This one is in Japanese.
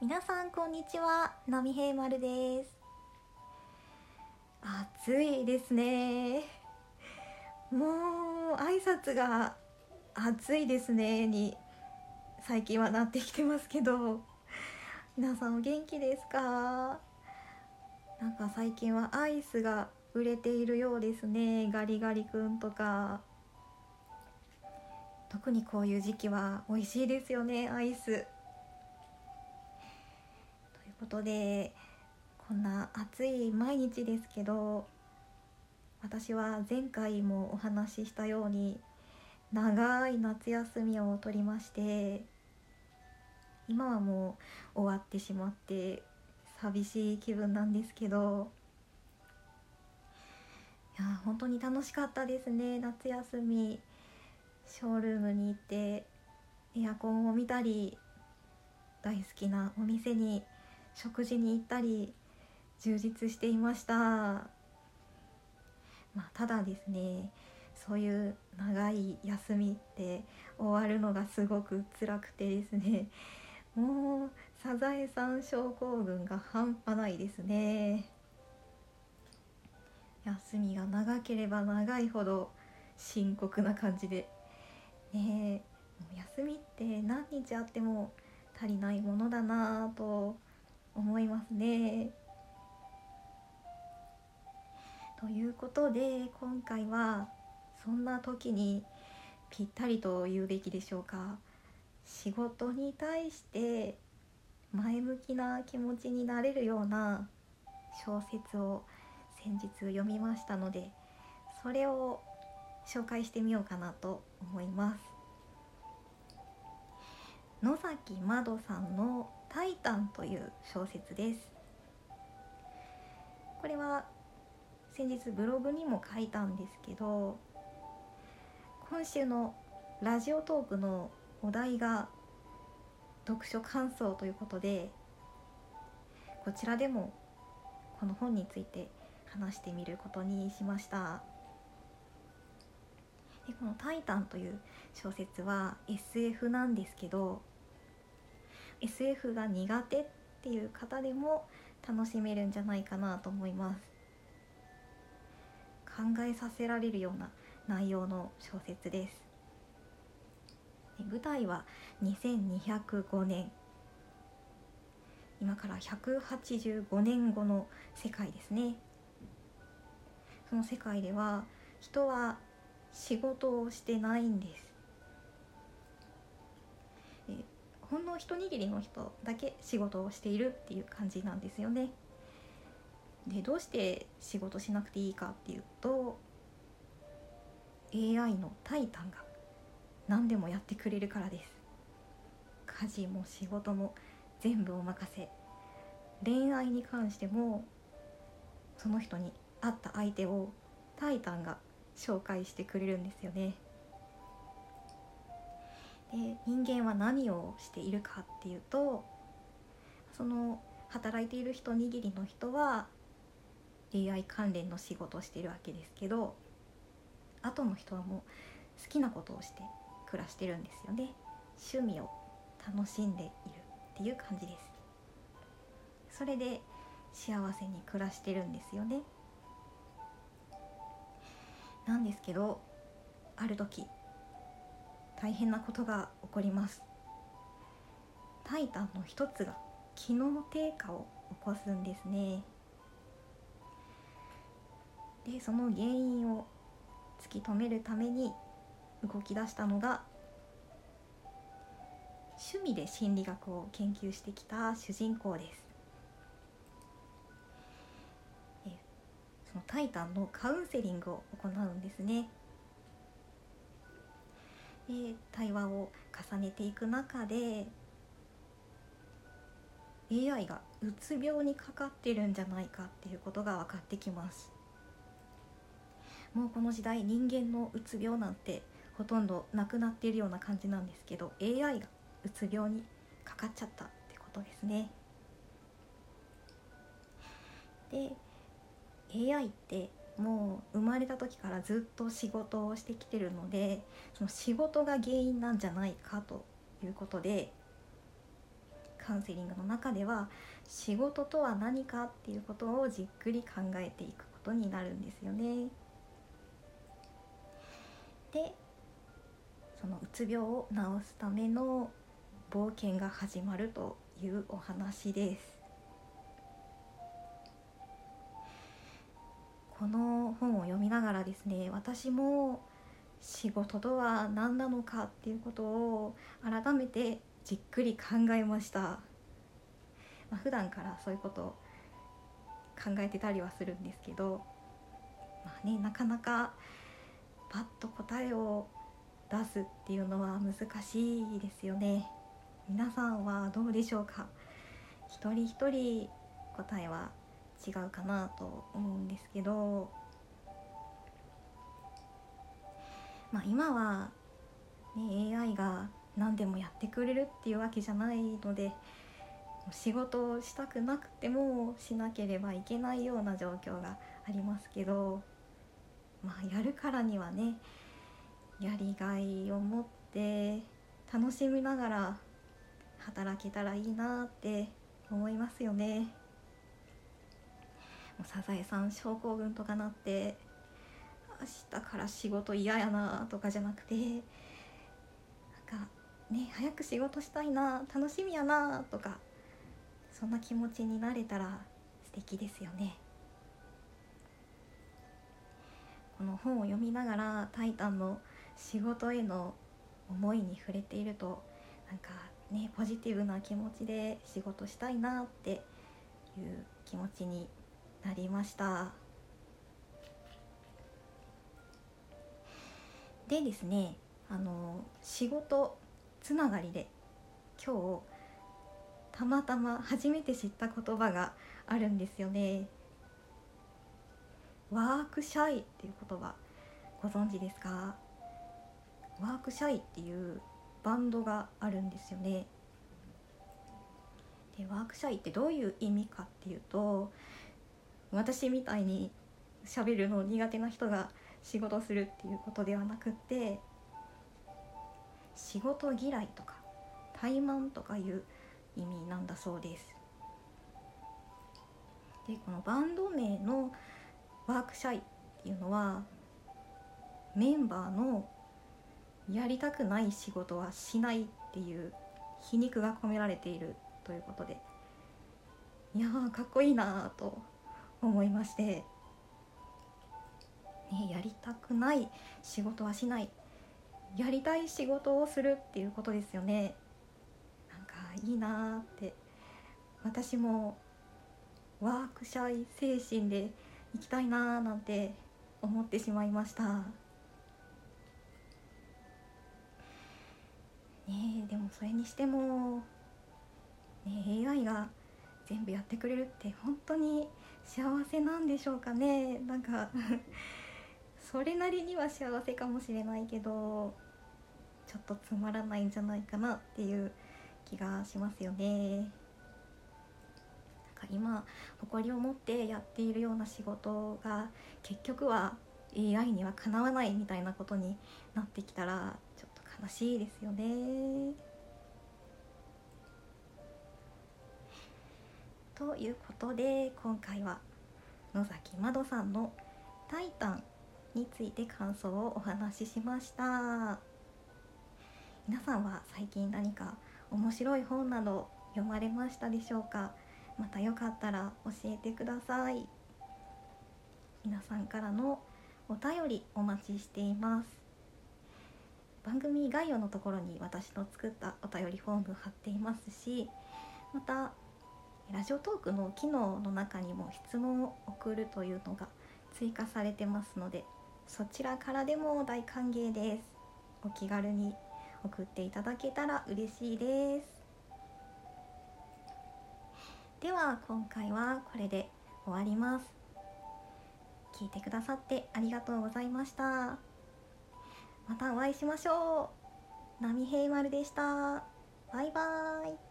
皆さんこんにちは波平丸です。暑いですね。もう挨拶が暑いですねに最近はなってきてますけど。皆さんお元気ですか？なんか最近はアイスが売れているようですねガリガリ君とか。特にこういう時期は美味しいですよねアイス。ことでこんな暑い毎日ですけど私は前回もお話ししたように長い夏休みを取りまして今はもう終わってしまって寂しい気分なんですけどいや本当に楽しかったですね夏休み。ショールームに行ってエアコンを見たり大好きなお店に食事に行ったり充実していました、まあ、ただですねそういう長い休みって終わるのがすごく辛くてですね もうサザエさん症候群が半端ないですね。休みが長ければ長いほど深刻な感じで。ねもう休みって何日あっても足りないものだなぁと思いますね。ということで今回はそんな時にぴったりと言うべきでしょうか仕事に対して前向きな気持ちになれるような小説を先日読みましたのでそれを紹介してみようかなと思います野崎まどさんの「タイタン」という小説です。これは先日ブログにも書いたんですけど今週のラジオトークのお題が読書感想ということでこちらでもこの本について話してみることにしました。でこの「タイタン」という小説は SF なんですけど SF が苦手っていう方でも楽しめるんじゃないかなと思います。考えさせられるような内容の小説です。舞台は2205年。今から185年後の世界ですね。その世界では人は仕事をしてないんです。ほんの一握りの人だけ仕事をしているっていう感じなんですよね。でどうして仕事しなくていいかっていうと AI のタイタンが何でもやってくれるからです。家事も仕事も全部お任せ。恋愛に関してもその人に合った相手をタイタンが紹介してくれるんですよね。で人間は何をしているかっていうとその働いている一握りの人は AI 関連の仕事をしているわけですけど後の人はもう好きなことをして暮らしてるんですよね。趣味を楽しんでいるっていう感じです。それで幸せに暮らしてるんですよね。なんですけどある時大変なことが起こります。タイタンの一つが機能低下を起こすんですね。でその原因を突き止めるために動き出したのが趣味で心理学を研究してきた主人公です。タイタンのカウンセリングを行うんですね。で対話を重ねていく中で AI がうつ病にかかってるんじゃないかっていうことが分かってきます。もうこの時代人間のうつ病なんてほとんどなくなっているような感じなんですけど AI がうつ病にかかっちゃったってことですね。で AI ってもう生まれた時からずっと仕事をしてきてるのでその仕事が原因なんじゃないかということでカウンセリングの中では仕事とは何かっていうことをじっくり考えていくことになるんですよね。でそのうつ病を治すための冒険が始まるというお話です。この本を読みながらですね私も仕事とは何なのかっていうことを改めてじっくり考えました、まあ、普段からそういうことを考えてたりはするんですけど、まあね、なかなかパッと答えを出すっていうのは難しいですよね。皆さんはどうでしょうか？一人一人答えは違うかなと思うんですけどまあ今は、ね、AI が何でもやってくれるっていうわけじゃないので仕事をしたくなくてもしなければいけないような状況がありますけどまあやるからにはねやりがいを持って楽しみながら働けたらいいなって思いますよね。もうサザエさん症候群とかなって明日から仕事嫌やなとかじゃなくてなんかね早く仕事したいな楽しみやなとかそんな気持ちになれたら素敵ですよね。この本を読みながら「タイタン」の仕事への思いに触れているとなんかねポジティブな気持ちで仕事したいなっていう気持ちになりました。でですねあの仕事つながりで今日たまたま初めて知った言葉があるんですよね。ワークシャイっていう言葉ご存知ですか？ワークシャイっていうバンドがあるんですよね。でワークシャイってどういう意味かっていうと私みたいに喋るの苦手な人が仕事するっていうことではなくって仕事嫌いとか怠慢とかいう意味なんだそうです。でこのバンド名のワークシャイっていうのはメンバーのやりたくない仕事はしないっていう皮肉が込められているということでいやーかっこいいなと思いまして、ね、やりたくない仕事はしない。やりたい仕事をするっていうことですよね。なんかいいなって。私もワークシャイ精神で行きたいなーなんて思ってしまいました。ねでもそれにしても、ね、AI が全部やってくれるって本当に幸せなんでしょうかねなんか それなりには幸せかもしれないけどちょっとつまらないんじゃないかなっていう気がしますよね。なんか今誇りを持ってやっているような仕事が結局は AI にはかなわないみたいなことになってきたらちょっと悲しいですよね。ということで今回は野崎まどさんの「タイタン」について感想をお話ししました。皆さんは最近何か面白い本など読まれましたでしょうか？またよかったら教えてください。皆さんからのお便りお待ちしています。番組概要のところに私の作ったお便りフォーム貼っていますしまたラジオトークの機能の中にも質問を送るというのが追加されてますのでそちらからでも大歓迎です。お気軽に送っていただけたら嬉しいです。では今回はこれで終わります。聞いてくださってありがとうございました。またお会いしましょう。波平丸でした。バイバーイ。